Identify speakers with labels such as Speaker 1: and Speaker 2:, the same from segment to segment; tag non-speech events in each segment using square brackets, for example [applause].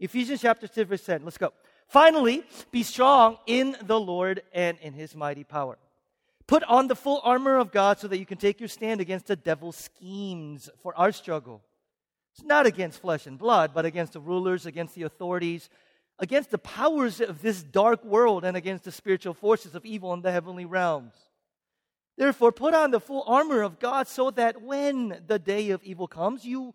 Speaker 1: Ephesians chapter 2, verse 10. Let's go. Finally, be strong in the Lord and in his mighty power. Put on the full armor of God so that you can take your stand against the devil's schemes for our struggle. It's not against flesh and blood, but against the rulers, against the authorities, against the powers of this dark world, and against the spiritual forces of evil in the heavenly realms. Therefore, put on the full armor of God so that when the day of evil comes, you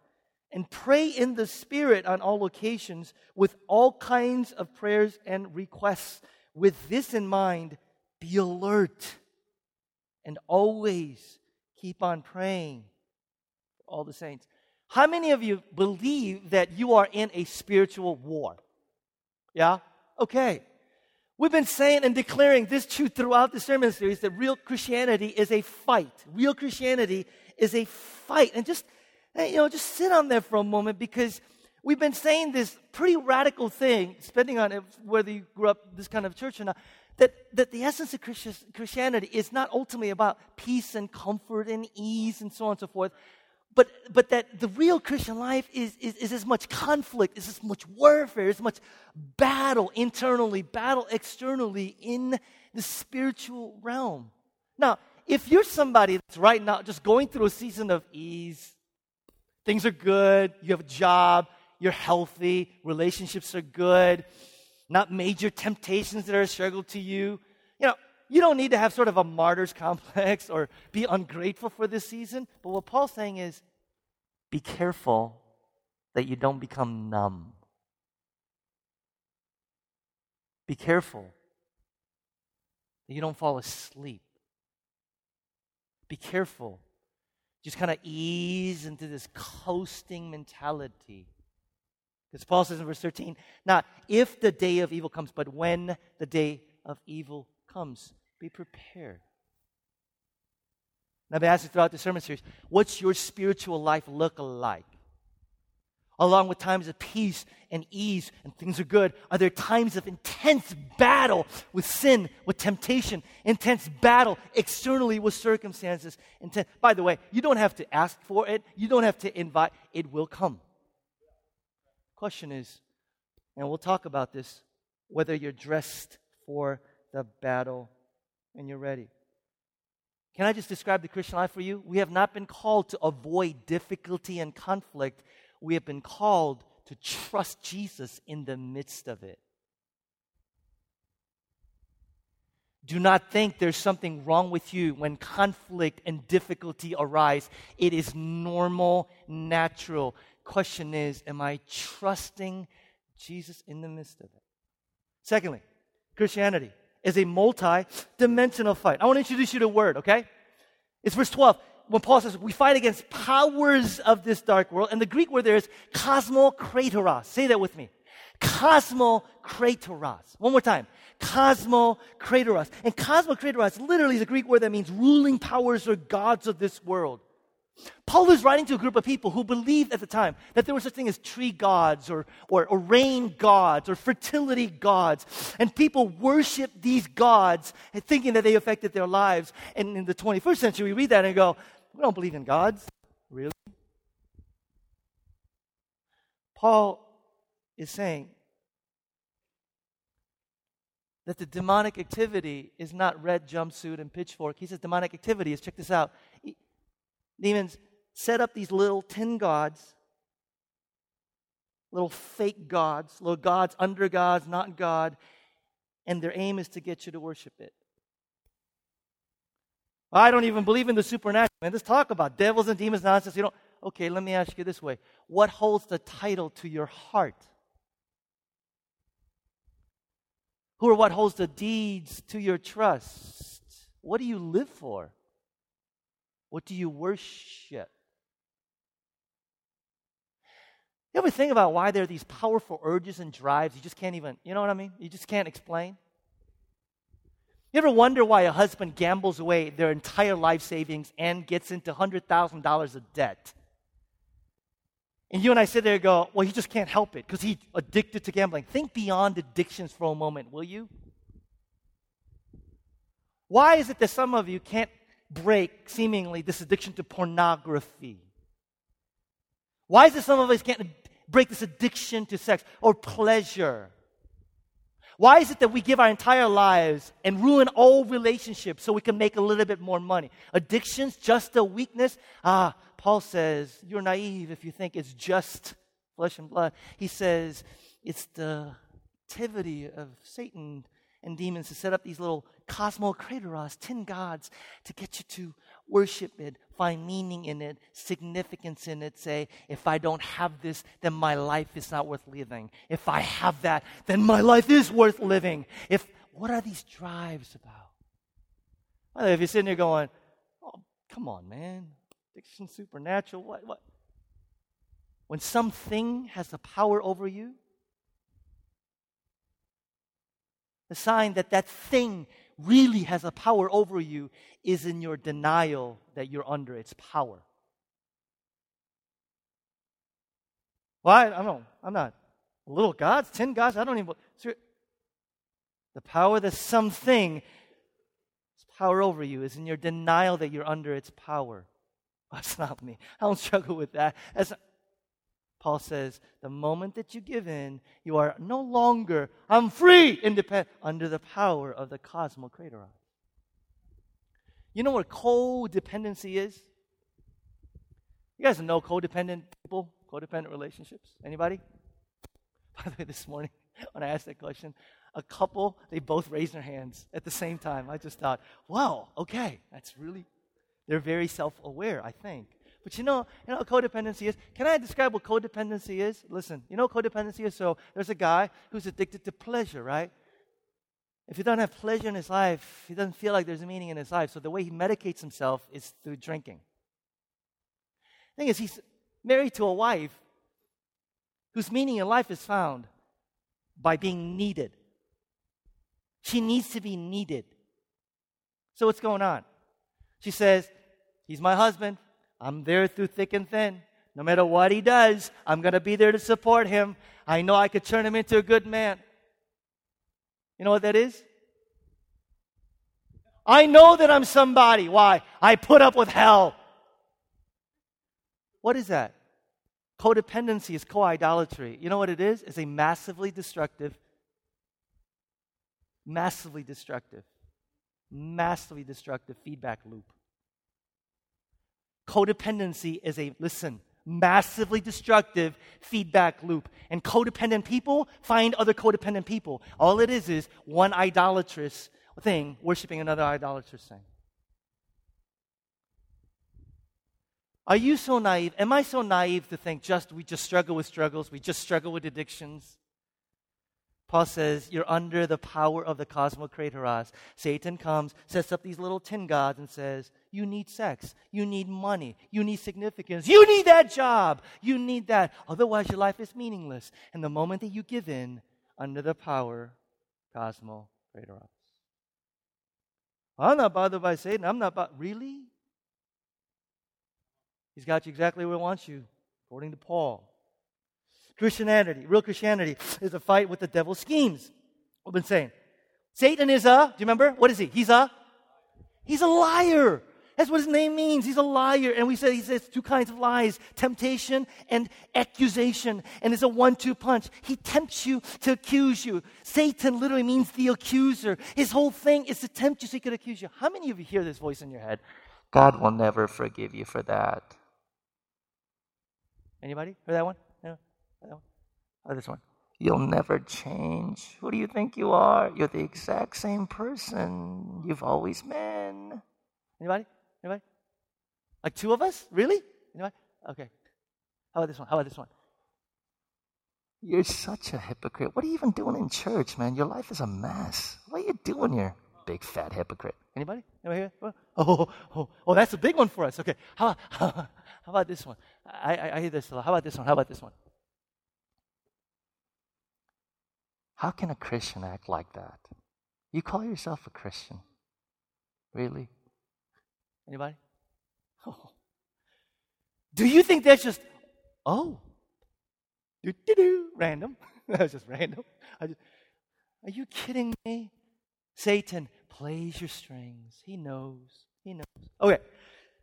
Speaker 1: and pray in the Spirit on all occasions with all kinds of prayers and requests. With this in mind, be alert and always keep on praying for all the saints. How many of you believe that you are in a spiritual war? Yeah? Okay. We've been saying and declaring this truth throughout the sermon series that real Christianity is a fight. Real Christianity is a fight. And just you know, just sit on there for a moment because we've been saying this pretty radical thing, depending on whether you grew up this kind of church or not, that, that the essence of Christianity is not ultimately about peace and comfort and ease and so on and so forth, but, but that the real Christian life is, is, is as much conflict, is as much warfare, as much battle internally, battle externally in the spiritual realm. Now, if you're somebody that's right now just going through a season of ease, Things are good. You have a job. You're healthy. Relationships are good. Not major temptations that are a struggle to you. You know, you don't need to have sort of a martyr's [laughs] complex or be ungrateful for this season. But what Paul's saying is be careful that you don't become numb. Be careful that you don't fall asleep. Be careful just kind of ease into this coasting mentality. Because Paul says in verse 13, not if the day of evil comes, but when the day of evil comes, be prepared. Now, I've been asking throughout the sermon series, what's your spiritual life look like? Along with times of peace and ease and things are good? Are there times of intense battle with sin, with temptation, intense battle externally with circumstances? Intense. By the way, you don't have to ask for it, you don't have to invite, it will come. Question is, and we'll talk about this, whether you're dressed for the battle and you're ready. Can I just describe the Christian life for you? We have not been called to avoid difficulty and conflict we have been called to trust Jesus in the midst of it. Do not think there's something wrong with you when conflict and difficulty arise. It is normal, natural. Question is, am I trusting Jesus in the midst of it? Secondly, Christianity is a multi dimensional fight. I want to introduce you to a word, okay? It's verse 12 when Paul says we fight against powers of this dark world, and the Greek word there is cosmokratoros. Say that with me. Cosmokratoros. One more time. Cosmokratoros. And cosmokratoros literally is a Greek word that means ruling powers or gods of this world. Paul is writing to a group of people who believed at the time that there was such thing as tree gods or, or, or rain gods or fertility gods. And people worshiped these gods thinking that they affected their lives. And in the 21st century, we read that and go, we don't believe in gods. Really? Paul is saying that the demonic activity is not red jumpsuit and pitchfork. He says demonic activity is, check this out. Demons set up these little tin gods, little fake gods, little gods under gods, not God, and their aim is to get you to worship it. I don't even believe in the supernatural. Man, let's talk about devils and demons nonsense. You know, okay, let me ask you this way. What holds the title to your heart? Who or what holds the deeds to your trust? What do you live for? What do you worship? You ever think about why there are these powerful urges and drives you just can't even, you know what I mean? You just can't explain? You ever wonder why a husband gambles away their entire life savings and gets into $100,000 of debt? And you and I sit there and go, well, he just can't help it because he's addicted to gambling. Think beyond addictions for a moment, will you? Why is it that some of you can't break, seemingly, this addiction to pornography? Why is it some of us can't break this addiction to sex or pleasure? Why is it that we give our entire lives and ruin all relationships so we can make a little bit more money? Addictions, just a weakness? Ah, Paul says, you're naive if you think it's just flesh and blood. He says, it's the activity of Satan and demons to set up these little cosmokratoros, tin gods, to get you to worship it, find meaning in it, significance in it, say, if I don't have this, then my life is not worth living. If I have that, then my life is worth living. If what are these drives about? if you're sitting there going, oh, come on, man, addiction supernatural, what, what? When something has the power over you, the sign that that thing really has a power over you is in your denial that you're under its power. Well, I, I don't. I'm not little gods, ten gods. I don't even. The power that something has power over you is in your denial that you're under its power. [laughs] That's not me. I don't struggle with that. That's not, Paul says, the moment that you give in, you are no longer, I'm free, independent, under the power of the cosmokratoros. You know what codependency is? You guys know codependent people, codependent relationships? Anybody? [laughs] By the way, this morning, [laughs] when I asked that question, a couple, they both raised their hands at the same time. I just thought, wow, okay, that's really, they're very self aware, I think. But you know, you know what codependency is? Can I describe what codependency is? Listen, you know what codependency is? So there's a guy who's addicted to pleasure, right? If he doesn't have pleasure in his life, he doesn't feel like there's a meaning in his life. So the way he medicates himself is through drinking. The thing is, he's married to a wife whose meaning in life is found by being needed. She needs to be needed. So what's going on? She says, He's my husband. I'm there through thick and thin. No matter what he does, I'm going to be there to support him. I know I could turn him into a good man. You know what that is? I know that I'm somebody. Why? I put up with hell. What is that? Codependency is co idolatry. You know what it is? It's a massively destructive, massively destructive, massively destructive feedback loop. Codependency is a, listen, massively destructive feedback loop. And codependent people find other codependent people. All it is is one idolatrous thing worshiping another idolatrous thing. Are you so naive? Am I so naive to think just we just struggle with struggles, we just struggle with addictions? Paul says, You're under the power of the cosmokratoros. Satan comes, sets up these little tin gods, and says, You need sex. You need money. You need significance. You need that job. You need that. Otherwise, your life is meaningless. And the moment that you give in, under the power, cosmokratoros. I'm not bothered by Satan. I'm not bothered. Really? He's got you exactly where he wants you, according to Paul. Christianity, real Christianity, is a fight with the devil's schemes. We've been saying. Satan is a, do you remember? What is he? He's a, he's a liar. That's what his name means. He's a liar. And we said he says two kinds of lies temptation and accusation. And it's a one two punch. He tempts you to accuse you. Satan literally means the accuser. His whole thing is to tempt you so he could accuse you. How many of you hear this voice in your head? God will never forgive you for that. Anybody heard that one? Oh, this one. You'll never change. Who do you think you are? You're the exact same person you've always been. Anybody? Anybody? Like two of us? Really? Anybody? Okay. How about this one? How about this one? You're such a hypocrite. What are you even doing in church, man? Your life is a mess. What are you doing here? Big fat hypocrite. Anybody? Anybody here? Oh, oh, oh, oh, that's a big one for us. Okay. How, how, [laughs] how about this one? I, I, I hear this a lot. How about this one? How about this one? How can a Christian act like that? You call yourself a Christian? Really? Anybody? [laughs] Oh. Do you think that's just, oh, do, do, do, random? [laughs] that's just random. Just, are you kidding me? Satan plays your strings. He knows. He knows. Okay,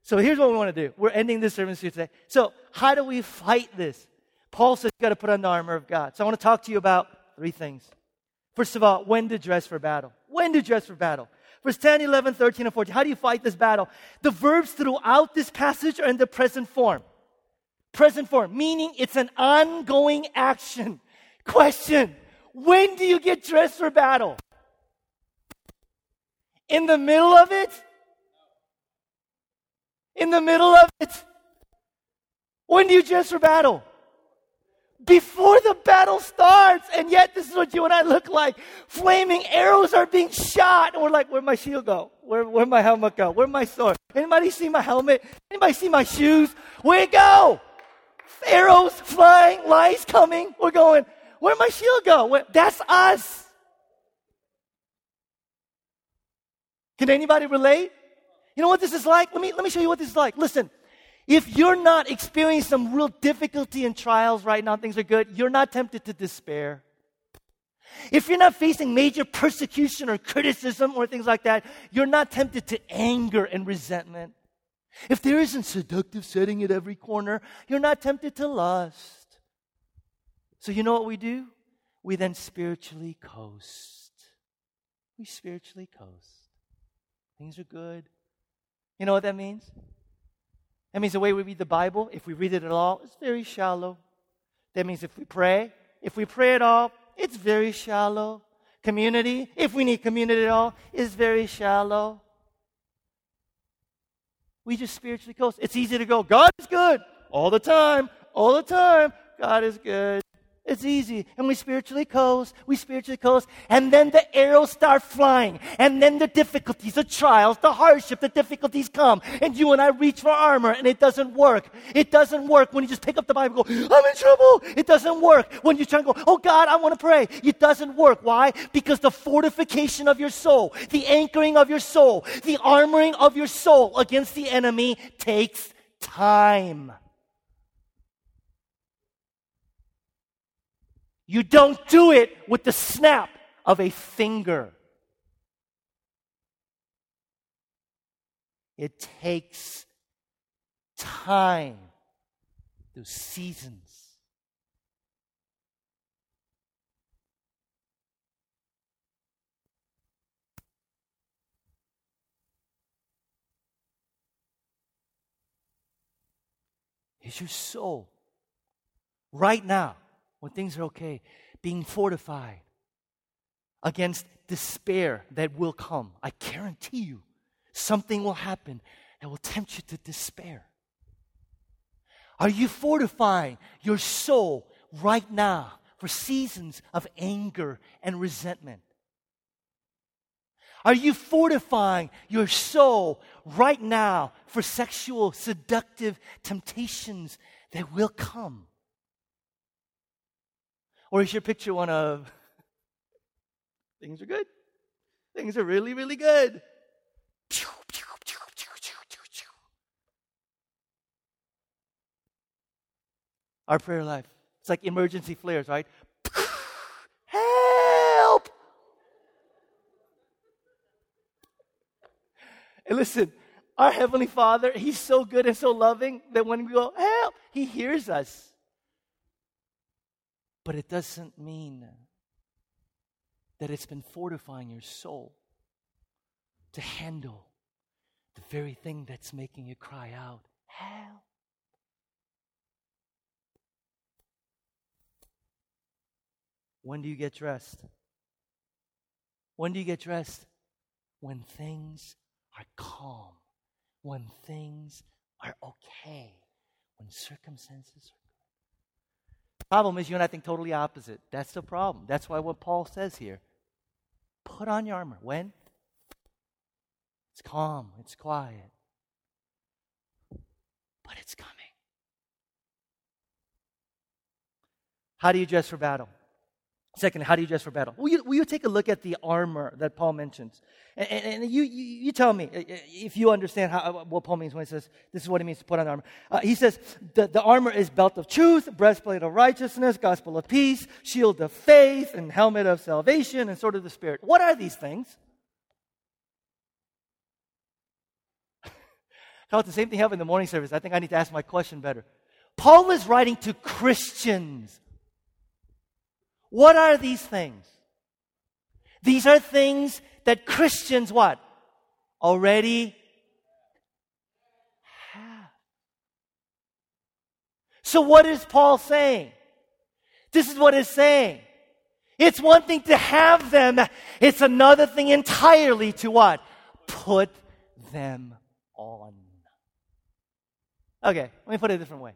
Speaker 1: so here's what we want to do. We're ending this service here today. So, how do we fight this? Paul says you got to put on the armor of God. So, I want to talk to you about three things. First of all, when to dress for battle. When to dress for battle. Verse 10, 11, 13, and 14. How do you fight this battle? The verbs throughout this passage are in the present form. Present form, meaning it's an ongoing action. Question When do you get dressed for battle? In the middle of it? In the middle of it? When do you dress for battle? Before the battle starts. And yet, this is what you and I look like. Flaming arrows are being shot. And we're like, where'd my shield go? Where, where'd my helmet go? Where'd my sword? Anybody see my helmet? Anybody see my shoes? Where'd it go? Arrows flying, lies coming. We're going, where'd my shield go? Where, that's us. Can anybody relate? You know what this is like? Let me, let me show you what this is like. Listen, if you're not experiencing some real difficulty and trials right now, things are good, you're not tempted to despair. If you're not facing major persecution or criticism or things like that, you're not tempted to anger and resentment. If there isn't seductive setting at every corner, you're not tempted to lust. So, you know what we do? We then spiritually coast. We spiritually coast. Things are good. You know what that means? That means the way we read the Bible, if we read it at all, it's very shallow. That means if we pray, if we pray at all, it's very shallow. Community, if we need community at all, is very shallow. We just spiritually coast. It's easy to go, God is good all the time, all the time. God is good. It's easy. And we spiritually coast, we spiritually coast, and then the arrows start flying, and then the difficulties, the trials, the hardship, the difficulties come, and you and I reach for armor, and it doesn't work. It doesn't work when you just pick up the Bible and go, I'm in trouble. It doesn't work when you try and go, oh God, I want to pray. It doesn't work. Why? Because the fortification of your soul, the anchoring of your soul, the armoring of your soul against the enemy takes time. You don't do it with the snap of a finger. It takes time, those seasons. Is your soul right now when things are okay, being fortified against despair that will come. I guarantee you, something will happen that will tempt you to despair. Are you fortifying your soul right now for seasons of anger and resentment? Are you fortifying your soul right now for sexual seductive temptations that will come? Or is your picture one of [laughs] things are good? Things are really, really good. Our prayer life. It's like emergency flares, right? [laughs] Help! And listen, our Heavenly Father, He's so good and so loving that when we go, help, He hears us. But it doesn't mean that it's been fortifying your soul to handle the very thing that's making you cry out, Help. When do you get dressed? When do you get dressed? When things are calm, when things are okay, when circumstances are Problem is, you and I think totally opposite. That's the problem. That's why what Paul says here put on your armor. When? It's calm, it's quiet, but it's coming. How do you dress for battle? Second, how do you dress for battle? Will you, will you take a look at the armor that Paul mentions? And, and, and you, you, you, tell me uh, uh, if you understand how, uh, what Paul means when he says this is what it means to put on armor. Uh, he says the, the armor is belt of truth, breastplate of righteousness, gospel of peace, shield of faith, and helmet of salvation, and sword of the Spirit. What are these things? [laughs] thought the same thing happened in the morning service. I think I need to ask my question better. Paul is writing to Christians. What are these things? These are things that Christians what? Already have. So what is Paul saying? This is what it's saying. It's one thing to have them. It's another thing entirely to what? Put them on. Okay, let me put it a different way.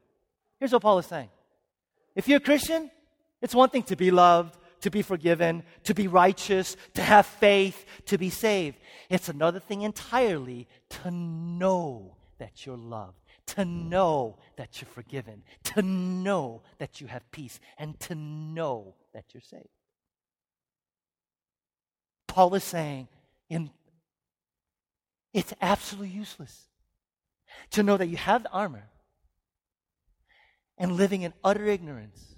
Speaker 1: Here's what Paul is saying. If you're a Christian, it's one thing to be loved, to be forgiven, to be righteous, to have faith, to be saved. It's another thing entirely to know that you're loved, to know that you're forgiven, to know that you have peace, and to know that you're saved. Paul is saying in it's absolutely useless to know that you have the armor and living in utter ignorance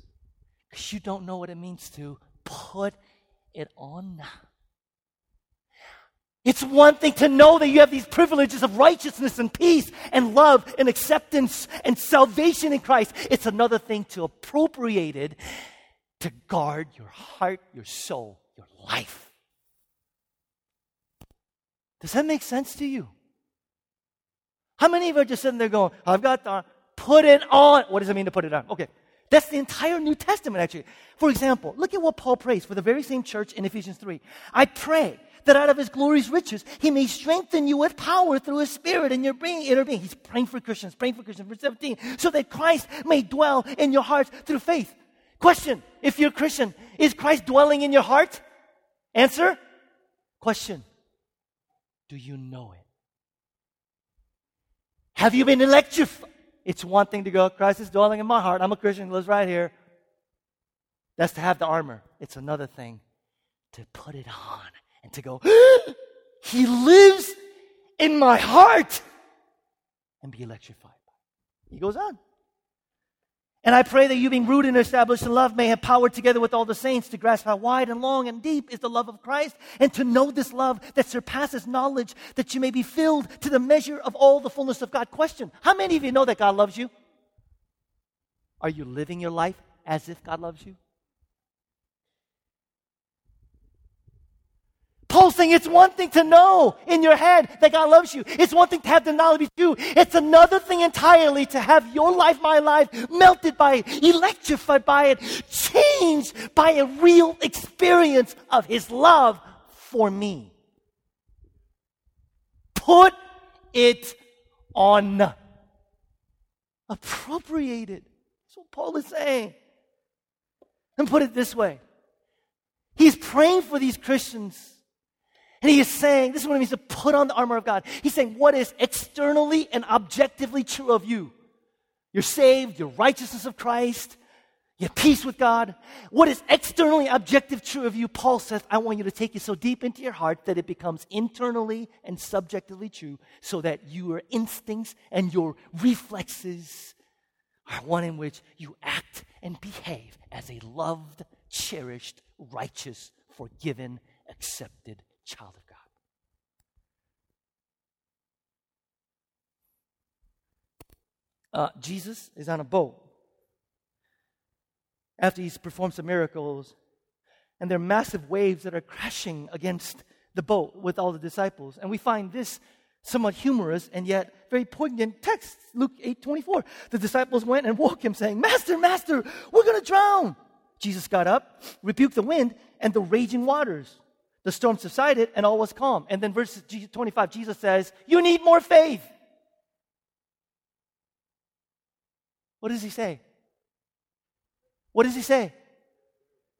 Speaker 1: because you don't know what it means to put it on. It's one thing to know that you have these privileges of righteousness and peace and love and acceptance and salvation in Christ. It's another thing to appropriate it to guard your heart, your soul, your life. Does that make sense to you? How many of you are just sitting there going, I've got the, put it on. What does it mean to put it on? Okay. That's the entire New Testament, actually. For example, look at what Paul prays for the very same church in Ephesians 3. I pray that out of his glorious riches, he may strengthen you with power through his spirit in your being, inner being. He's praying for Christians, praying for Christians, verse 17, so that Christ may dwell in your hearts through faith. Question If you're a Christian, is Christ dwelling in your heart? Answer Question Do you know it? Have you been electrified? It's one thing to go, Christ is dwelling in my heart. I'm a Christian, lives right here. That's to have the armor. It's another thing to put it on and to go, [gasps] He lives in my heart and be electrified. He goes on. And I pray that you, being rooted and established in love, may have power together with all the saints to grasp how wide and long and deep is the love of Christ, and to know this love that surpasses knowledge, that you may be filled to the measure of all the fullness of God. Question How many of you know that God loves you? Are you living your life as if God loves you? Paul's saying it's one thing to know in your head that God loves you. It's one thing to have the knowledge too. It's another thing entirely to have your life, my life, melted by it, electrified by it, changed by a real experience of His love for me. Put it on. Appropriate it. That's what Paul is saying. And put it this way. He's praying for these Christians and he is saying, this is what it means to put on the armor of God. He's saying, what is externally and objectively true of you? You're saved, your righteousness of Christ, your peace with God. What is externally objective true of you? Paul says, I want you to take it so deep into your heart that it becomes internally and subjectively true so that your instincts and your reflexes are one in which you act and behave as a loved, cherished, righteous, forgiven, accepted child of God. Uh, Jesus is on a boat after he's performed some miracles, and there are massive waves that are crashing against the boat with all the disciples. And we find this somewhat humorous and yet very poignant text. Luke 8 24. The disciples went and woke him, saying, Master, Master, we're going to drown. Jesus got up, rebuked the wind and the raging waters. The storm subsided and all was calm. And then verse 25, Jesus says, You need more faith. What does he say? What does he say?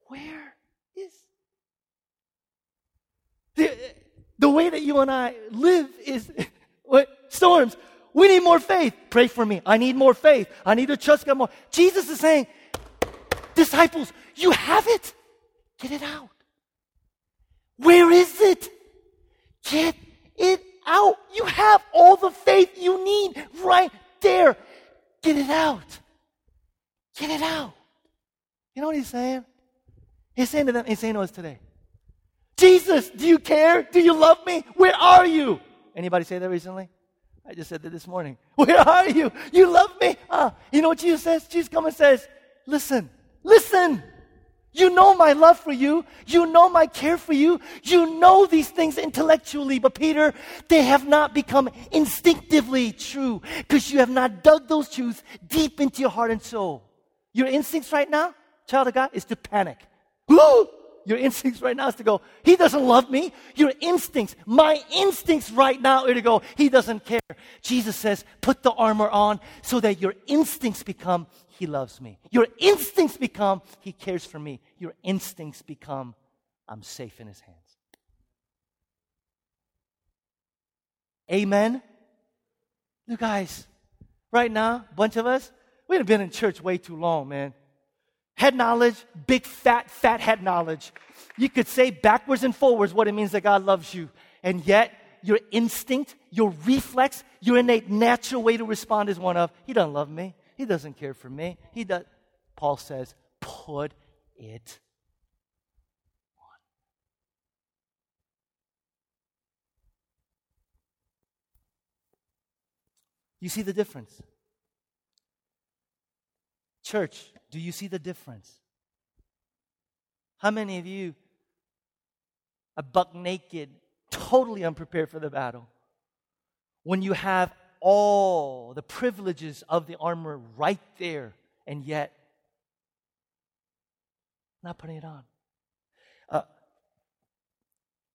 Speaker 1: Where is the, the way that you and I live is [laughs] what, storms. We need more faith. Pray for me. I need more faith. I need to trust God more. Jesus is saying, disciples, you have it. Get it out. Where is it? Get it out. You have all the faith you need right there. Get it out. Get it out. You know what he's saying? He's saying to them, he's saying to us today, Jesus, do you care? Do you love me? Where are you? Anybody say that recently? I just said that this morning. [laughs] Where are you? You love me? Uh, you know what Jesus says? Jesus comes and says, listen, listen. You know my love for you. You know my care for you. You know these things intellectually, but Peter, they have not become instinctively true because you have not dug those truths deep into your heart and soul. Your instincts right now, child of God, is to panic. Ooh! Your instincts right now is to go, He doesn't love me. Your instincts, my instincts right now are to go, He doesn't care. Jesus says, put the armor on so that your instincts become, He loves me. Your instincts become, He cares for me. Your instincts become, I'm safe in His hands. Amen? You guys, right now, a bunch of us, we've been in church way too long, man. Head knowledge, big fat, fat head knowledge. You could say backwards and forwards what it means that God loves you. And yet, your instinct, your reflex, your innate natural way to respond is one of, He doesn't love me. He doesn't care for me. He does. Paul says, put it on. You see the difference? Church, do you see the difference? How many of you are buck naked, totally unprepared for the battle? When you have all the privileges of the armor right there, and yet not putting it on. Uh,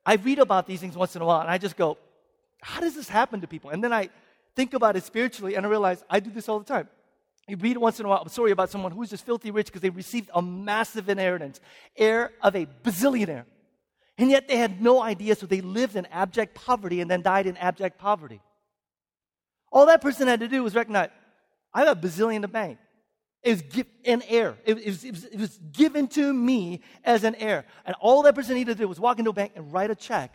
Speaker 1: I read about these things once in a while, and I just go, how does this happen to people? And then I think about it spiritually, and I realize I do this all the time. You read once in a while a story about someone who's just filthy rich because they received a massive inheritance, heir of a bazillionaire. And yet they had no idea, so they lived in abject poverty and then died in abject poverty. All that person had to do was recognize, I have a bazillion in the bank. It was an heir. It, was, it, was, it was given to me as an heir. And all that person needed to do was walk into a bank and write a check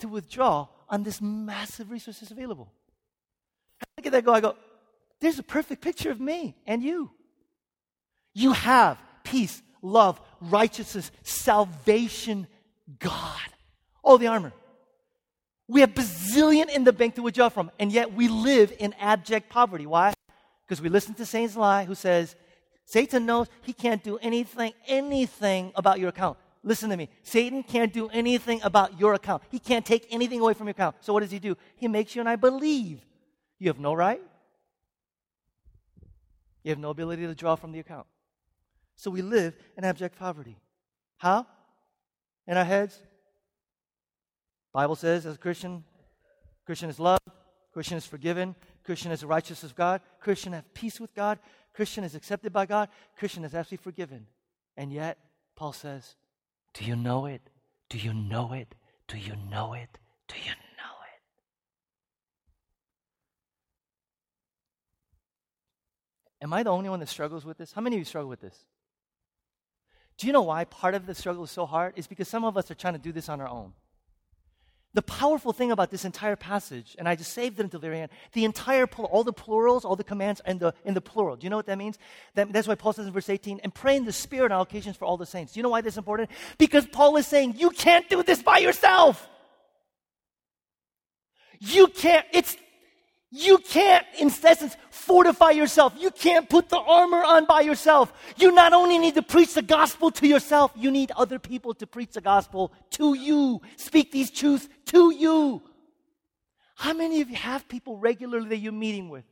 Speaker 1: to withdraw on this massive resources available. I look at that go, I go, there's a perfect picture of me and you. You have peace, love, righteousness, salvation, God. All the armor. We have bazillion in the bank to withdraw from, and yet we live in abject poverty. Why? Because we listen to Satan's lie who says, Satan knows he can't do anything, anything about your account. Listen to me. Satan can't do anything about your account. He can't take anything away from your account. So what does he do? He makes you and I believe you have no right, you have no ability to draw from the account. So we live in abject poverty. How? In our heads? Bible says as a Christian, Christian is loved, Christian is forgiven, Christian is the righteousness of God, Christian has peace with God, Christian is accepted by God, Christian is actually forgiven. And yet, Paul says, Do you know it? Do you know it? Do you know it? Do you know it? Am I the only one that struggles with this? How many of you struggle with this? Do you know why part of the struggle is so hard? Is because some of us are trying to do this on our own. The powerful thing about this entire passage, and I just saved it until the very end, the entire, all the plurals, all the commands in the, in the plural. Do you know what that means? That, that's why Paul says in verse 18, and pray in the Spirit on occasions for all the saints. Do you know why this is important? Because Paul is saying, you can't do this by yourself. You can't, it's you can't, in essence, fortify yourself. You can't put the armor on by yourself. You not only need to preach the gospel to yourself, you need other people to preach the gospel to you. Speak these truths to you. How many of you have people regularly that you're meeting with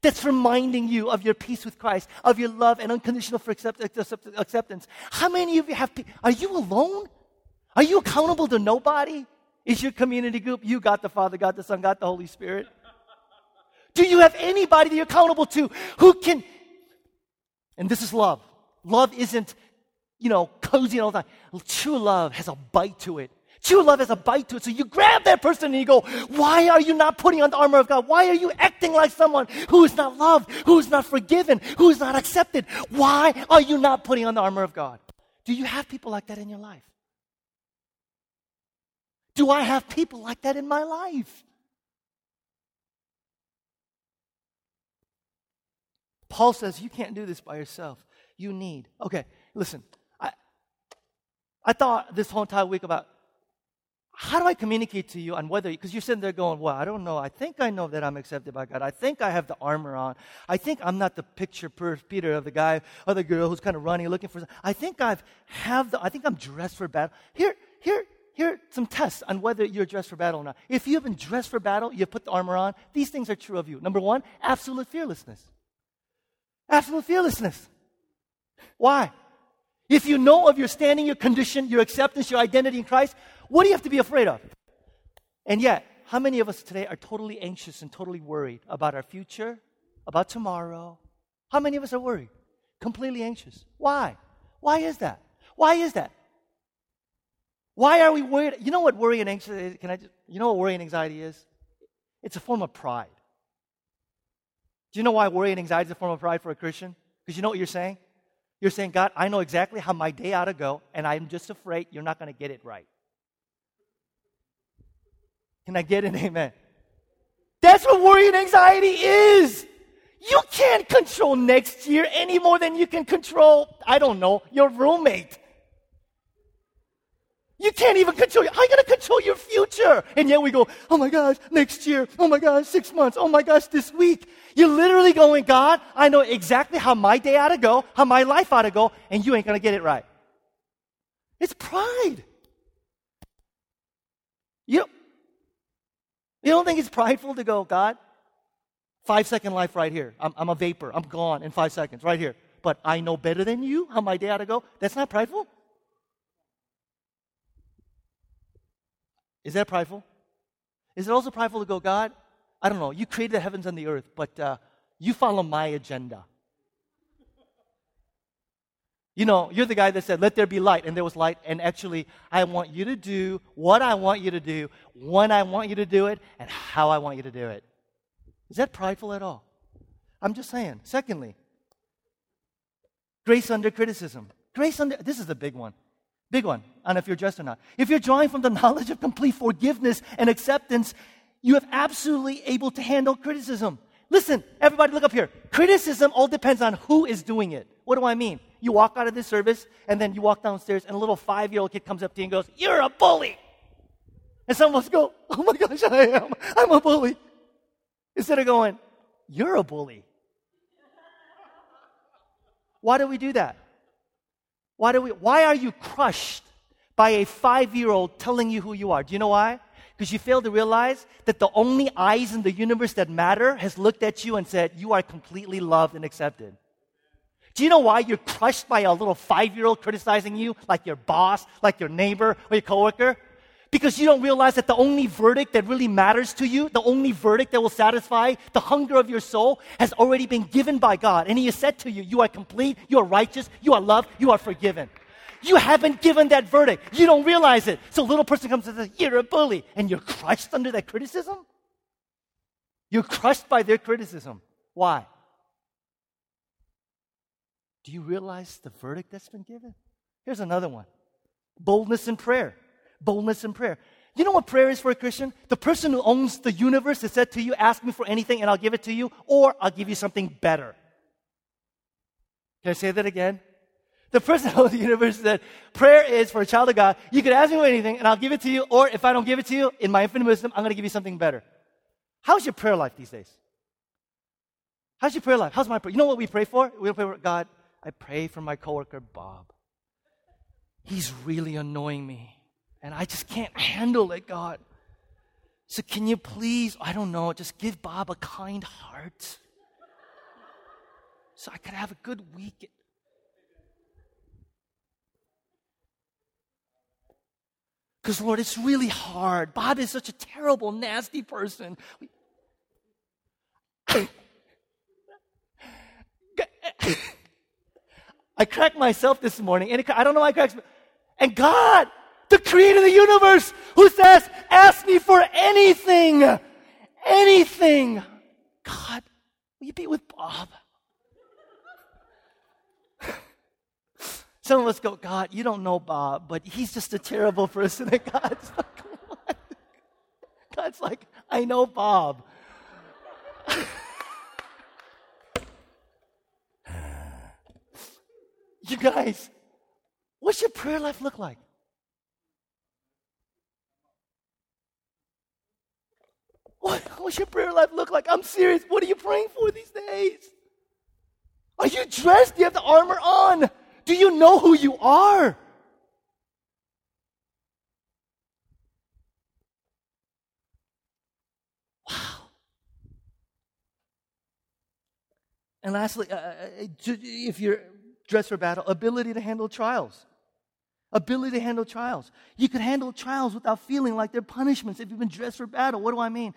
Speaker 1: that's reminding you of your peace with Christ, of your love and unconditional for accept, accept, acceptance? How many of you have, are you alone? Are you accountable to nobody? Is your community group, you got the Father, got the Son, got the Holy Spirit? Do you have anybody that you're accountable to who can? And this is love. Love isn't, you know, cozy all the time. True love has a bite to it. True love has a bite to it. So you grab that person and you go, why are you not putting on the armor of God? Why are you acting like someone who is not loved, who is not forgiven, who is not accepted? Why are you not putting on the armor of God? Do you have people like that in your life? Do I have people like that in my life? Paul says you can't do this by yourself. You need. Okay, listen. I, I thought this whole entire week about how do I communicate to you on whether, because you're sitting there going, well, I don't know. I think I know that I'm accepted by God. I think I have the armor on. I think I'm not the picture perfect, Peter of the guy or the girl who's kind of running, looking for. I think I've have the, I think I'm dressed for battle. Here, here, here are some tests on whether you're dressed for battle or not. If you have been dressed for battle, you've put the armor on, these things are true of you. Number one, absolute fearlessness. Absolute fearlessness. Why? If you know of your standing, your condition, your acceptance, your identity in Christ, what do you have to be afraid of? And yet, how many of us today are totally anxious and totally worried about our future, about tomorrow? How many of us are worried? Completely anxious. Why? Why is that? Why is that? Why are we worried? You know what worry and anxiety is? Can I just, you know what worry and anxiety is? It's a form of pride. Do you know why worry and anxiety is a form of pride for a Christian? Because you know what you're saying? You're saying, God, I know exactly how my day ought to go, and I'm just afraid you're not going to get it right. Can I get an amen? That's what worry and anxiety is. You can't control next year any more than you can control, I don't know, your roommate. You can't even control. How are you going to control your future? And yet we go, oh my gosh, next year. Oh my gosh, six months. Oh my gosh, this week. You're literally going, God, I know exactly how my day ought to go, how my life ought to go, and you ain't going to get it right. It's pride. You, you don't think it's prideful to go, God, five second life right here. I'm, I'm a vapor. I'm gone in five seconds, right here. But I know better than you how my day ought to go. That's not prideful. Is that prideful? Is it also prideful to go, God, I don't know, you created the heavens and the earth, but uh, you follow my agenda. You know, you're the guy that said, let there be light, and there was light, and actually, I want you to do what I want you to do, when I want you to do it, and how I want you to do it. Is that prideful at all? I'm just saying. Secondly, grace under criticism. Grace under, this is the big one. Big one. Know if you're dressed or not. If you're drawing from the [laughs] knowledge of complete forgiveness and acceptance, you have absolutely able to handle criticism. Listen, everybody look up here. Criticism all depends on who is doing it. What do I mean? You walk out of this service and then you walk downstairs and a little five year old kid comes up to you and goes, You're a bully. And some of us go, Oh my gosh, I am. I'm a bully. Instead of going, You're a bully. Why do we do that? Why, do we, why are you crushed by a five year old telling you who you are? Do you know why? Because you fail to realize that the only eyes in the universe that matter has looked at you and said, You are completely loved and accepted. Do you know why you're crushed by a little five year old criticizing you, like your boss, like your neighbor, or your coworker? Because you don't realize that the only verdict that really matters to you, the only verdict that will satisfy the hunger of your soul, has already been given by God. And He has said to you, You are complete, you are righteous, you are loved, you are forgiven. You haven't given that verdict. You don't realize it. So a little person comes and says, You're a bully. And you're crushed under that criticism? You're crushed by their criticism. Why? Do you realize the verdict that's been given? Here's another one boldness in prayer boldness in prayer. You know what prayer is for a Christian? The person who owns the universe has said to you, Ask me for anything and I'll give it to you, or I'll give you something better. Can I say that again? The person [laughs] who owns the universe said, Prayer is for a child of God. You can ask me for anything and I'll give it to you, or if I don't give it to you, in my infinite wisdom, I'm going to give you something better. How's your prayer life these days? How's your prayer life? How's my prayer? You know what we pray for? We pray for God. I pray for my coworker, Bob. He's really annoying me and I just can't handle it, God. So can you please, I don't know, just give Bob a kind heart so I could have a good week. Because, Lord, it's really hard. Bob is such a terrible, nasty person. [coughs] I cracked myself this morning, and I don't know why I cracked. And God, the creator of the universe, who says, Ask me for anything, anything. God, will you be with Bob? [laughs] Some of us go, God, you don't know Bob, but he's just a terrible person. [laughs] And God's like, what? God's like, I know Bob. [laughs] you guys, what's your prayer life look like? What, what's your prayer life look like? I'm serious. What are you praying for these days? Are you dressed? Do you have the armor on? Do you know who you are? Wow. And lastly, uh, uh, uh if you're dressed for battle, ability to handle trials ability to handle trials. You can handle trials without feeling like they're punishments if you've been dressed for battle. What do I mean?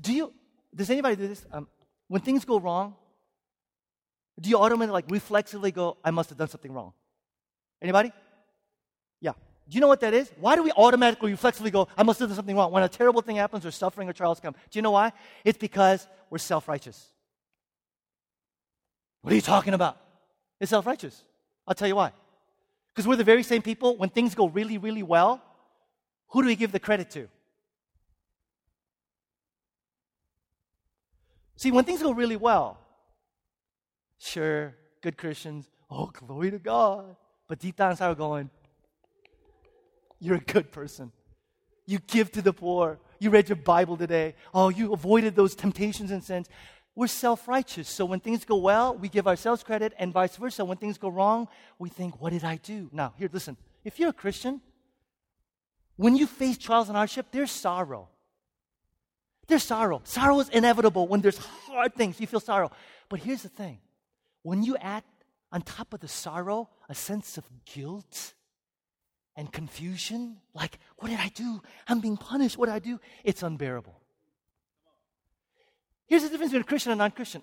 Speaker 1: Do you, does anybody do this? Um, when things go wrong, do you automatically, like, reflexively go, I must have done something wrong? Anybody? Yeah. Do you know what that is? Why do we automatically, reflexively go, I must have done something wrong? When a terrible thing happens or suffering or trials come. Do you know why? It's because we're self righteous. What are you talking about? It's self righteous. I'll tell you why. Because we're the very same people, when things go really, really well, who do we give the credit to? See, when things go really well, sure, good Christians, oh, glory to God. But deep down inside, we're going, you're a good person. You give to the poor. You read your Bible today. Oh, you avoided those temptations and sins. We're self righteous. So when things go well, we give ourselves credit, and vice versa. When things go wrong, we think, What did I do? Now, here, listen. If you're a Christian, when you face trials and hardship, there's sorrow. There's sorrow. Sorrow is inevitable. When there's hard things, you feel sorrow. But here's the thing when you add on top of the sorrow a sense of guilt and confusion, like, what did I do? I'm being punished. What did I do? It's unbearable. Here's the difference between a Christian and non Christian.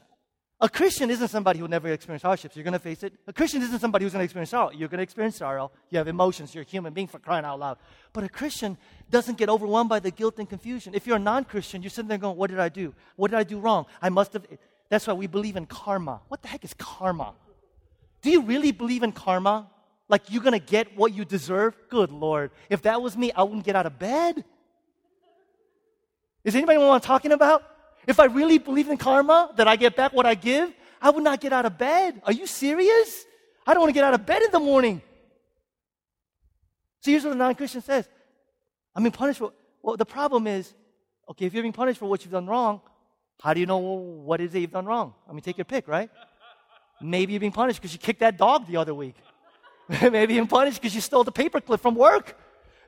Speaker 1: A Christian isn't somebody who never experienced hardships. You're going to face it. A Christian isn't somebody who's going to experience sorrow. You're going to experience sorrow. You have emotions. You're a human being for crying out loud. But a Christian doesn't get overwhelmed by the guilt and confusion. If you're a non Christian, you're sitting there going, What did I do? What did I do wrong? I must have. That's why we believe in karma. What the heck is karma? Do you really believe in karma? Like you're going to get what you deserve? Good Lord. If that was me, I wouldn't get out of bed. Is anybody know what I'm talking about? If I really believed in karma, that I get back what I give, I would not get out of bed. Are you serious? I don't want to get out of bed in the morning. So here's what a non Christian says I'm being punished for. Well, the problem is, okay, if you're being punished for what you've done wrong, how do you know what is it you've done wrong? I mean, take your pick, right? Maybe you're being punished because you kicked that dog the other week. [laughs] Maybe you're punished because you stole the paperclip from work.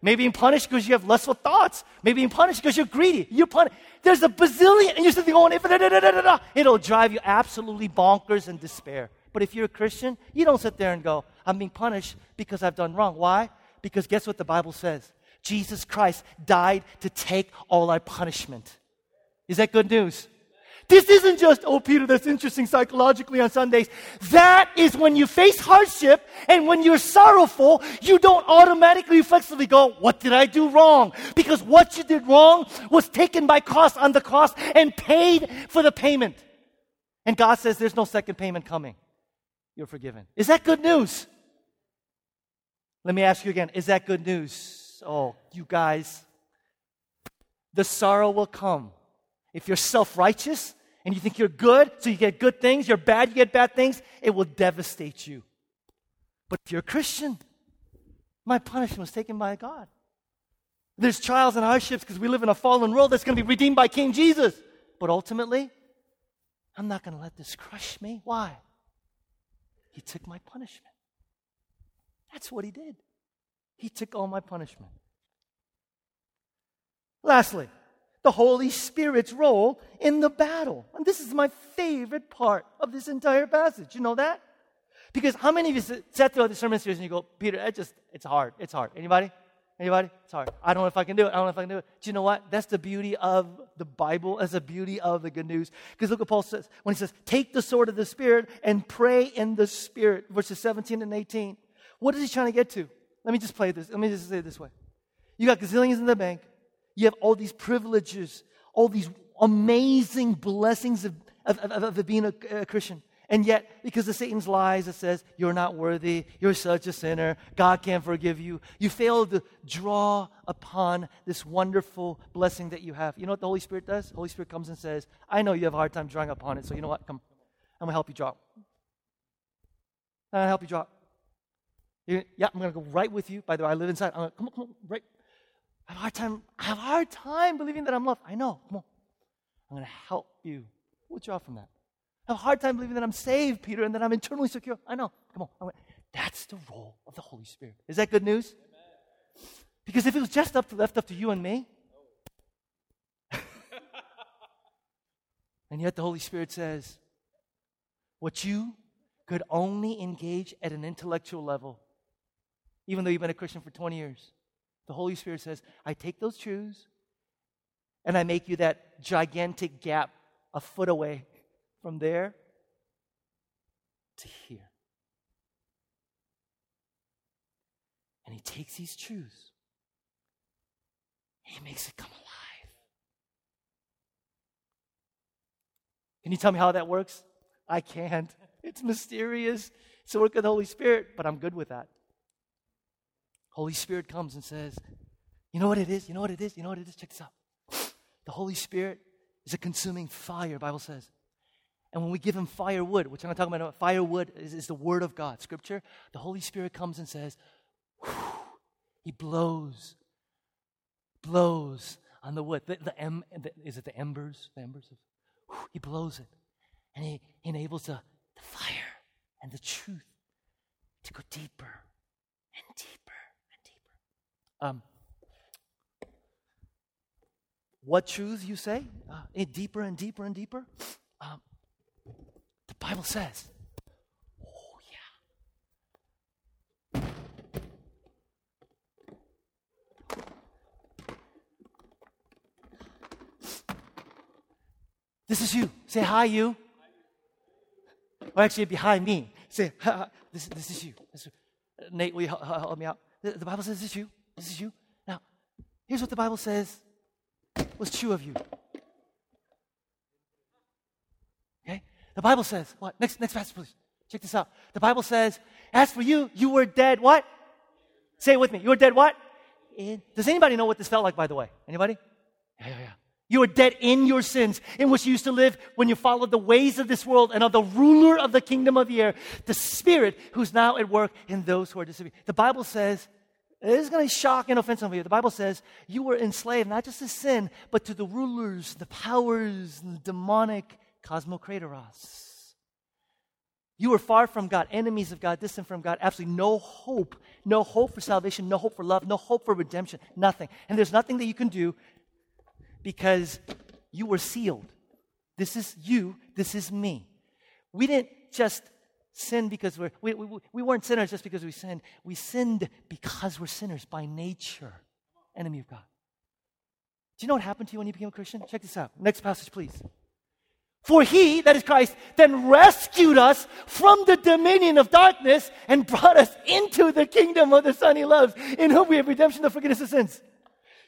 Speaker 1: Maybe being punished because you have lustful thoughts. Maybe being punished because you're greedy. You're punished. There's a bazillion, and you're sitting there going, it'll drive you absolutely bonkers and despair. But if you're a Christian, you don't sit there and go, I'm being punished because I've done wrong. Why? Because guess what the Bible says? Jesus Christ died to take all our punishment. Is that good news? This isn't just, oh, Peter, that's interesting psychologically on Sundays. That is when you face hardship and when you're sorrowful, you don't automatically reflexively go, what did I do wrong? Because what you did wrong was taken by cost on the cross and paid for the payment. And God says there's no second payment coming. You're forgiven. Is that good news? Let me ask you again. Is that good news? Oh, you guys. The sorrow will come. If you're self righteous, and you think you're good, so you get good things, you're bad, you get bad things, it will devastate you. But if you're a Christian, my punishment was taken by God. There's trials and hardships because we live in a fallen world that's going to be redeemed by King Jesus. But ultimately, I'm not going to let this crush me. Why? He took my punishment. That's what he did. He took all my punishment. Lastly, the Holy Spirit's role in the battle. And this is my favorite part of this entire passage. You know that? Because how many of you sat throughout the sermon series and you go, Peter, it just, it's hard. It's hard. Anybody? Anybody? It's hard. I don't know if I can do it. I don't know if I can do it. Do you know what? That's the beauty of the Bible. That's the beauty of the good news. Because look what Paul says when he says, take the sword of the Spirit and pray in the Spirit, verses 17 and 18. What is he trying to get to? Let me just play this. Let me just say it this way. You got gazillions in the bank. You have all these privileges, all these amazing blessings of, of, of, of being a, a, Christian. And yet, because of Satan's lies that says, you're not worthy, you're such a sinner, God can't forgive you, you fail to draw upon this wonderful blessing that you have. You know what the Holy Spirit does? The Holy Spirit comes and says, I know you have a hard time drawing upon it, so you know what? Come, I'm going to help you draw. I'm going to help you draw. you yeah, I'm going to go right with you. By the way, I live inside. I'm going to, come on, come on, right. I have a hard time. I have a hard time believing that I'm loved. I know. Come on. I'm going to help you. We'll draw from that. I have a hard time believing that I'm saved, Peter, and that I'm internally secure. I know. Come on. That's the role of the Holy Spirit. Is that good news? Because if it was just up to, left up to you and me, [laughs] and yet the Holy Spirit says, what you could only engage at an intellectual level, even though you've been a Christian for 20 years, the Holy Spirit says, I take those truths and I make you that gigantic gap a foot away from there to here. And he takes these truths he makes it come alive. Can you tell me how that works? I can't. [laughs] It's mysterious. It's the work of the Holy Spirit, but I'm good with that. Holy Spirit comes and says, You know what it is? You know what it is? You know what it is? Check this out. [gasps] The Holy Spirit is a consuming fire, Bible says. And when we give him firewood, which I'm not talking about, firewood is, is the word of God, scripture, the Holy Spirit comes and says, He blows, blows on the wood. The, the, em, the, is it the embers? The embers? Of, he blows it. And he, he enables the, the fire and the truth to go deeper and deeper. Um, what truth you say? Uh, deeper and deeper and deeper? Um, the Bible says. Oh, yeah. This is you. Say hi, you. Or actually, behind me. Say, [laughs] this, this is you. This is, Nate, will you help, help me out? The, the Bible says, This is you. This is you. Now, here's what the Bible says was true of you. Okay? The Bible says, what? Next, next passage, please. Check this out. The Bible says, as for you, you were dead, what? Say it with me. You were dead, what? In, does anybody know what this felt like, by the way? Anybody? Yeah, yeah, yeah. You were dead in your sins, in which you used to live when you followed the ways of this world and of the ruler of the kingdom of the air, the Spirit who's now at work in those who are disobedient. The Bible says, this is going to shock and offensive for you. The Bible says you were enslaved not just to sin, but to the rulers, the powers, the demonic cosmokratoros. You were far from God, enemies of God, distant from God, absolutely no hope, no hope for salvation, no hope for love, no hope for redemption, nothing. And there's nothing that you can do because you were sealed. This is you, this is me. We didn't just sin because we're, we, we, we weren't sinners just because we sinned. We sinned because we're sinners by nature, enemy of God. Do you know what happened to you when you became a Christian? Check this out. Next passage, please. For he, that is Christ, then rescued us from the dominion of darkness and brought us into the kingdom of the Son he loves, in whom we have redemption, the forgiveness of sins.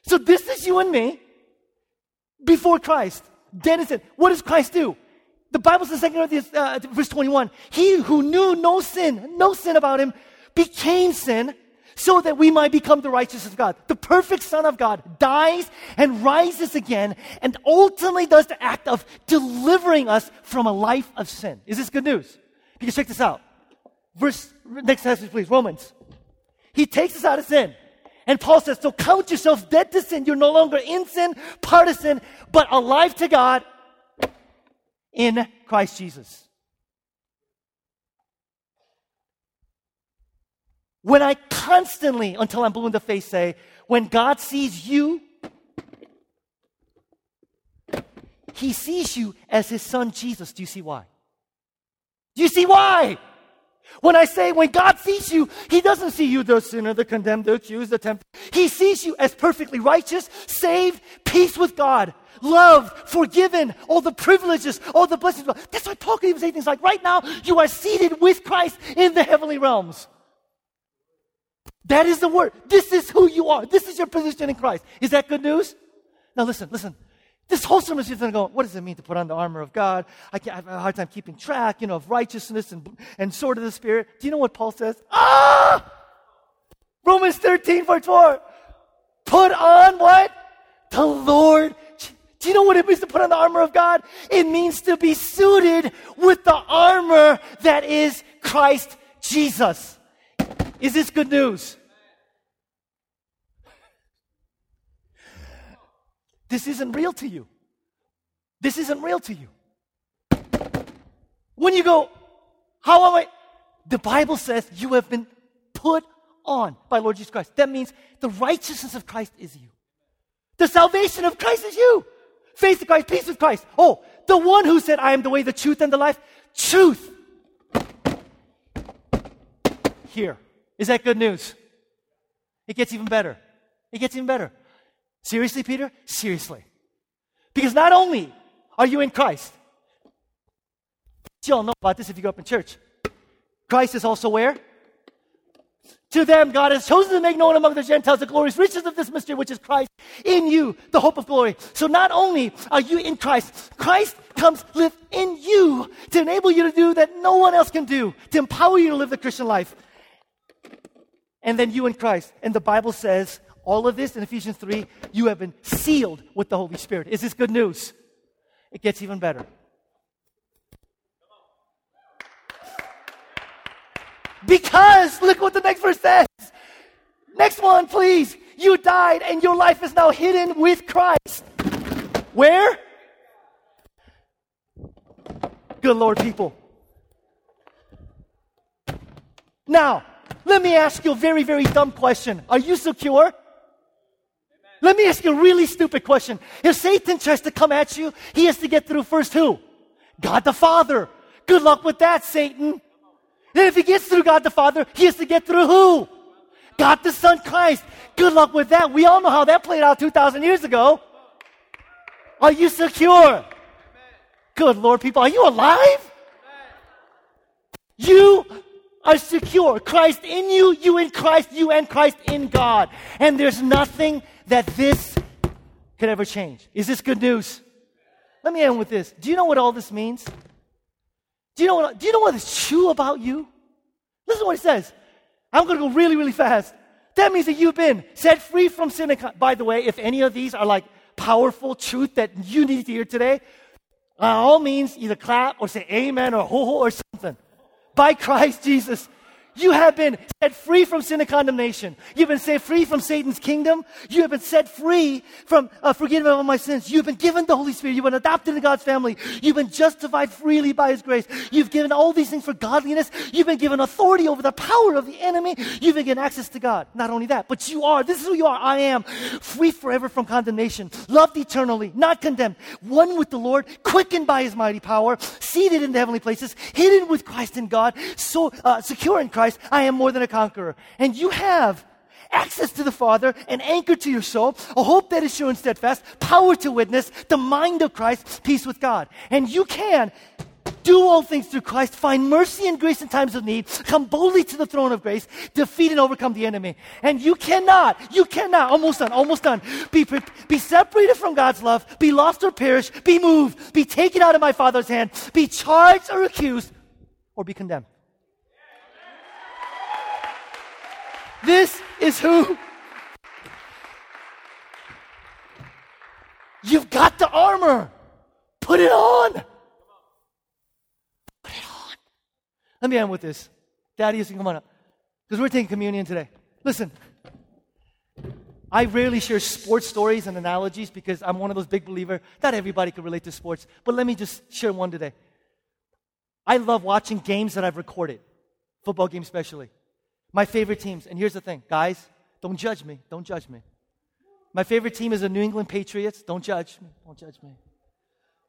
Speaker 1: So this is you and me before Christ, dead in sin. What does Christ do? The Bible says, 2 Corinthians, uh, verse 21, He who knew no sin, no sin about him, became sin so that we might become the righteousness of God. The perfect Son of God dies and rises again and ultimately does the act of delivering us from a life of sin. Is this good news? Can check this out. Verse, next passage, please. Romans. He takes us out of sin. And Paul says, so count yourself dead to sin. You're no longer in sin, part of sin, but alive to God in Christ Jesus. When I constantly, until I'm blue in the face, say, when God sees you, He sees you as His Son Jesus. Do you see why? Do you see why? When I say when God sees you, He doesn't see you the sinner, the condemned, the accused, the tempted. He sees you as perfectly righteous, saved, peace with God, loved, forgiven, all the privileges, all the blessings. That's why Paul can even say things like, right now, you are seated with Christ in the heavenly realms. That is the word. This is who you are. This is your position in Christ. Is that good news? Now listen, listen. This whole sermon is going to go, what does it mean to put on the armor of God? I, I have a hard time keeping track, you know, of righteousness and, and sword of the Spirit. Do you know what Paul says? Ah! Romans 13, verse 4. Put on what? The Lord. Do you know what it means to put on the armor of God? It means to be suited with the armor that is Christ Jesus. Is this good news? This isn't real to you. This isn't real to you. When you go, how am I? The Bible says you have been put on by Lord Jesus Christ. That means the righteousness of Christ is you. The salvation of Christ is you. Faith in Christ, peace with Christ. Oh, the one who said, I am the way, the truth, and the life. Truth. Here. Is that good news? It gets even better. It gets even better. Seriously, Peter? Seriously. Because not only are you in Christ, you all know about this if you go up in church. Christ is also where? To them, God has chosen to make known among the Gentiles the glorious riches of this mystery, which is Christ in you, the hope of glory. So not only are you in Christ, Christ comes live in you to enable you to do that no one else can do, to empower you to live the Christian life. And then you in Christ. And the Bible says all of this in Ephesians 3, you have been sealed with the Holy Spirit. Is this good news? It gets even better. Because, look what the next verse says. Next one, please. You died and your life is now hidden with Christ. Where? Good Lord, people. Now, let me ask you a very, very dumb question. Are you secure? Let me ask you a really stupid question. If Satan tries to come at you, he has to get through first who? God the Father. Good luck with that, Satan. Then if he gets through God the Father, he has to get through who? God the Son Christ. Good luck with that. We all know how that played out 2,000 years ago. Are you secure? Good Lord, people, are you alive? You are secure. Christ in you, you in Christ, you and Christ in God. And there's nothing that this could ever change. Is this good news? Let me end with this. Do you know what all this means? Do you know what, do you know what is true about you? Listen to what it says. I'm going to go really, really fast. That means that you've been set free from sin. By the way, if any of these are like powerful truth that you need to hear today, by all means, either clap or say amen or ho ho or something. By Christ Jesus, you have been set free from sin and condemnation. You've been set free from Satan's kingdom. You have been set free from uh, forgiveness of my sins. You've been given the Holy Spirit. You've been adopted into God's family. You've been justified freely by His grace. You've given all these things for godliness. You've been given authority over the power of the enemy. You've been given access to God. Not only that, but you are, this is who you are. I am free forever from condemnation, loved eternally, not condemned, one with the Lord, quickened by His mighty power, seated in the heavenly places, hidden with Christ in God, so uh, secure in Christ Christ, I am more than a conqueror. And you have access to the Father, an anchor to your soul, a hope that is sure and steadfast, power to witness, the mind of Christ, peace with God. And you can do all things through Christ, find mercy and grace in times of need, come boldly to the throne of grace, defeat and overcome the enemy. And you cannot, you cannot, almost done, almost done, be, be separated from God's love, be lost or perish, be moved, be taken out of my Father's hand, be charged or accused, or be condemned. This is who. You've got the armor. Put it on. Put it on. Let me end with this. Daddy, you can come on up. Because we're taking communion today. Listen, I rarely share sports stories and analogies because I'm one of those big believer. Not everybody can relate to sports, but let me just share one today. I love watching games that I've recorded, football games especially. My favorite teams, and here's the thing, guys, don't judge me. Don't judge me. My favorite team is the New England Patriots. Don't judge me. Don't judge me.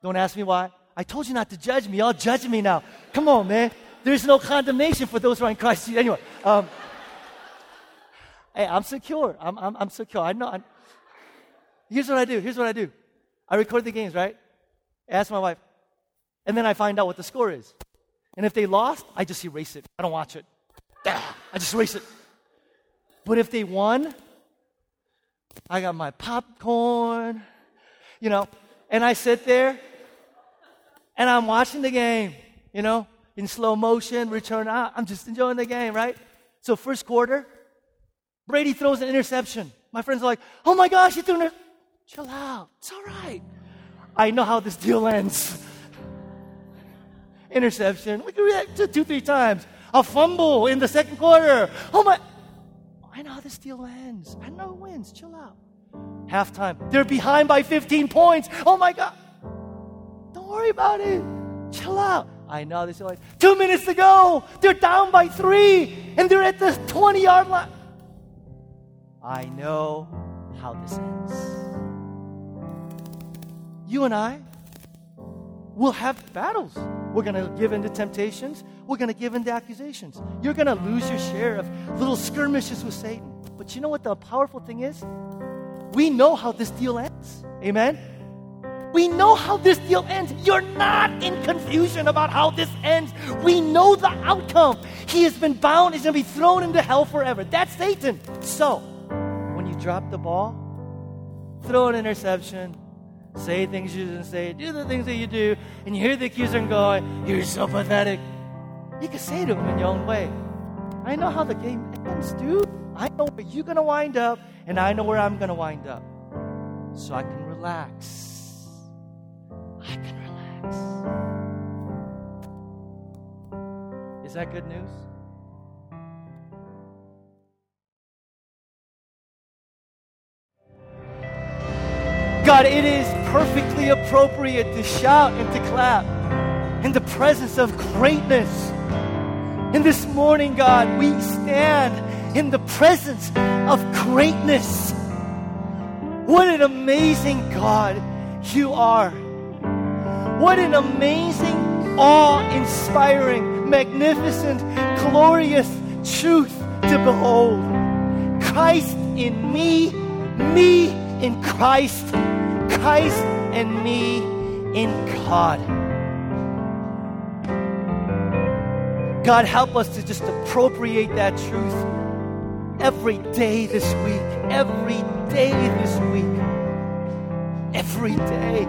Speaker 1: Don't ask me why. I told you not to judge me. Y'all judge me now. Come on, man. There's no condemnation for those who are in Christ. Anyway, um, hey, I'm secure. I'm, I'm, I'm secure. I know. I'm, here's what I do. Here's what I do. I record the games, right? ask my wife. And then I find out what the score is. And if they lost, I just erase it. I don't watch it. I just it. But if they won, I got my popcorn, you know, And I sit there and I'm watching the game, you know, in slow motion, return out. I'm just enjoying the game, right? So, first quarter, Brady throws an interception. My friends are like, oh my gosh, he threw an Chill out. It's all right. I know how this deal ends. Interception. We can react to two, three times. A fumble in the second quarter. Oh my. I know how this deal ends. I know who wins. Chill out. Halftime. They're behind by 15 points. Oh my God. Don't worry about it. Chill out. I know this. Like, two minutes to go. They're down by three, and they're at the 20 yard line. I know how this ends. You and I will have battles. We're going to give in to temptations. We're going to give in to accusations. You're going to lose your share of little skirmishes with Satan. But you know what the powerful thing is? We know how this deal ends. Amen? We know how this deal ends. You're not in confusion about how this ends. We know the outcome. He has been bound, he's going to be thrown into hell forever. That's Satan. So, when you drop the ball, throw an interception, say things you didn't say, do the things that you do, and you hear the accuser going, You're so pathetic. You can say to him in your own way, I know how the game ends, dude. I know where you're going to wind up, and I know where I'm going to wind up. So I can relax. I can relax. Is that good news? God, it is perfectly appropriate to shout and to clap in the presence of greatness. And this morning, God, we stand in the presence of greatness. What an amazing God you are. What an amazing, awe inspiring, magnificent, glorious truth to behold. Christ in me, me in Christ Christ and me in God. God, help us to just appropriate that truth every day this week. Every day this week. Every day.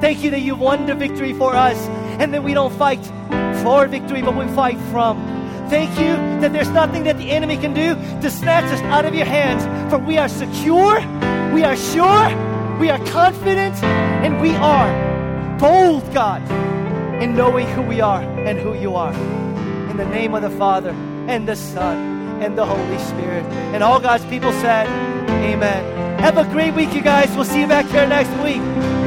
Speaker 1: Thank you that you won the victory for us and that we don't fight for victory, but we fight from. Thank you that there's nothing that the enemy can do to snatch us out of your hands. For we are secure, we are sure, we are confident, and we are bold, God, in knowing who we are and who you are. In the name of the Father, and the Son, and the Holy Spirit. And all God's people said, Amen. Have a great week, you guys. We'll see you back here next week.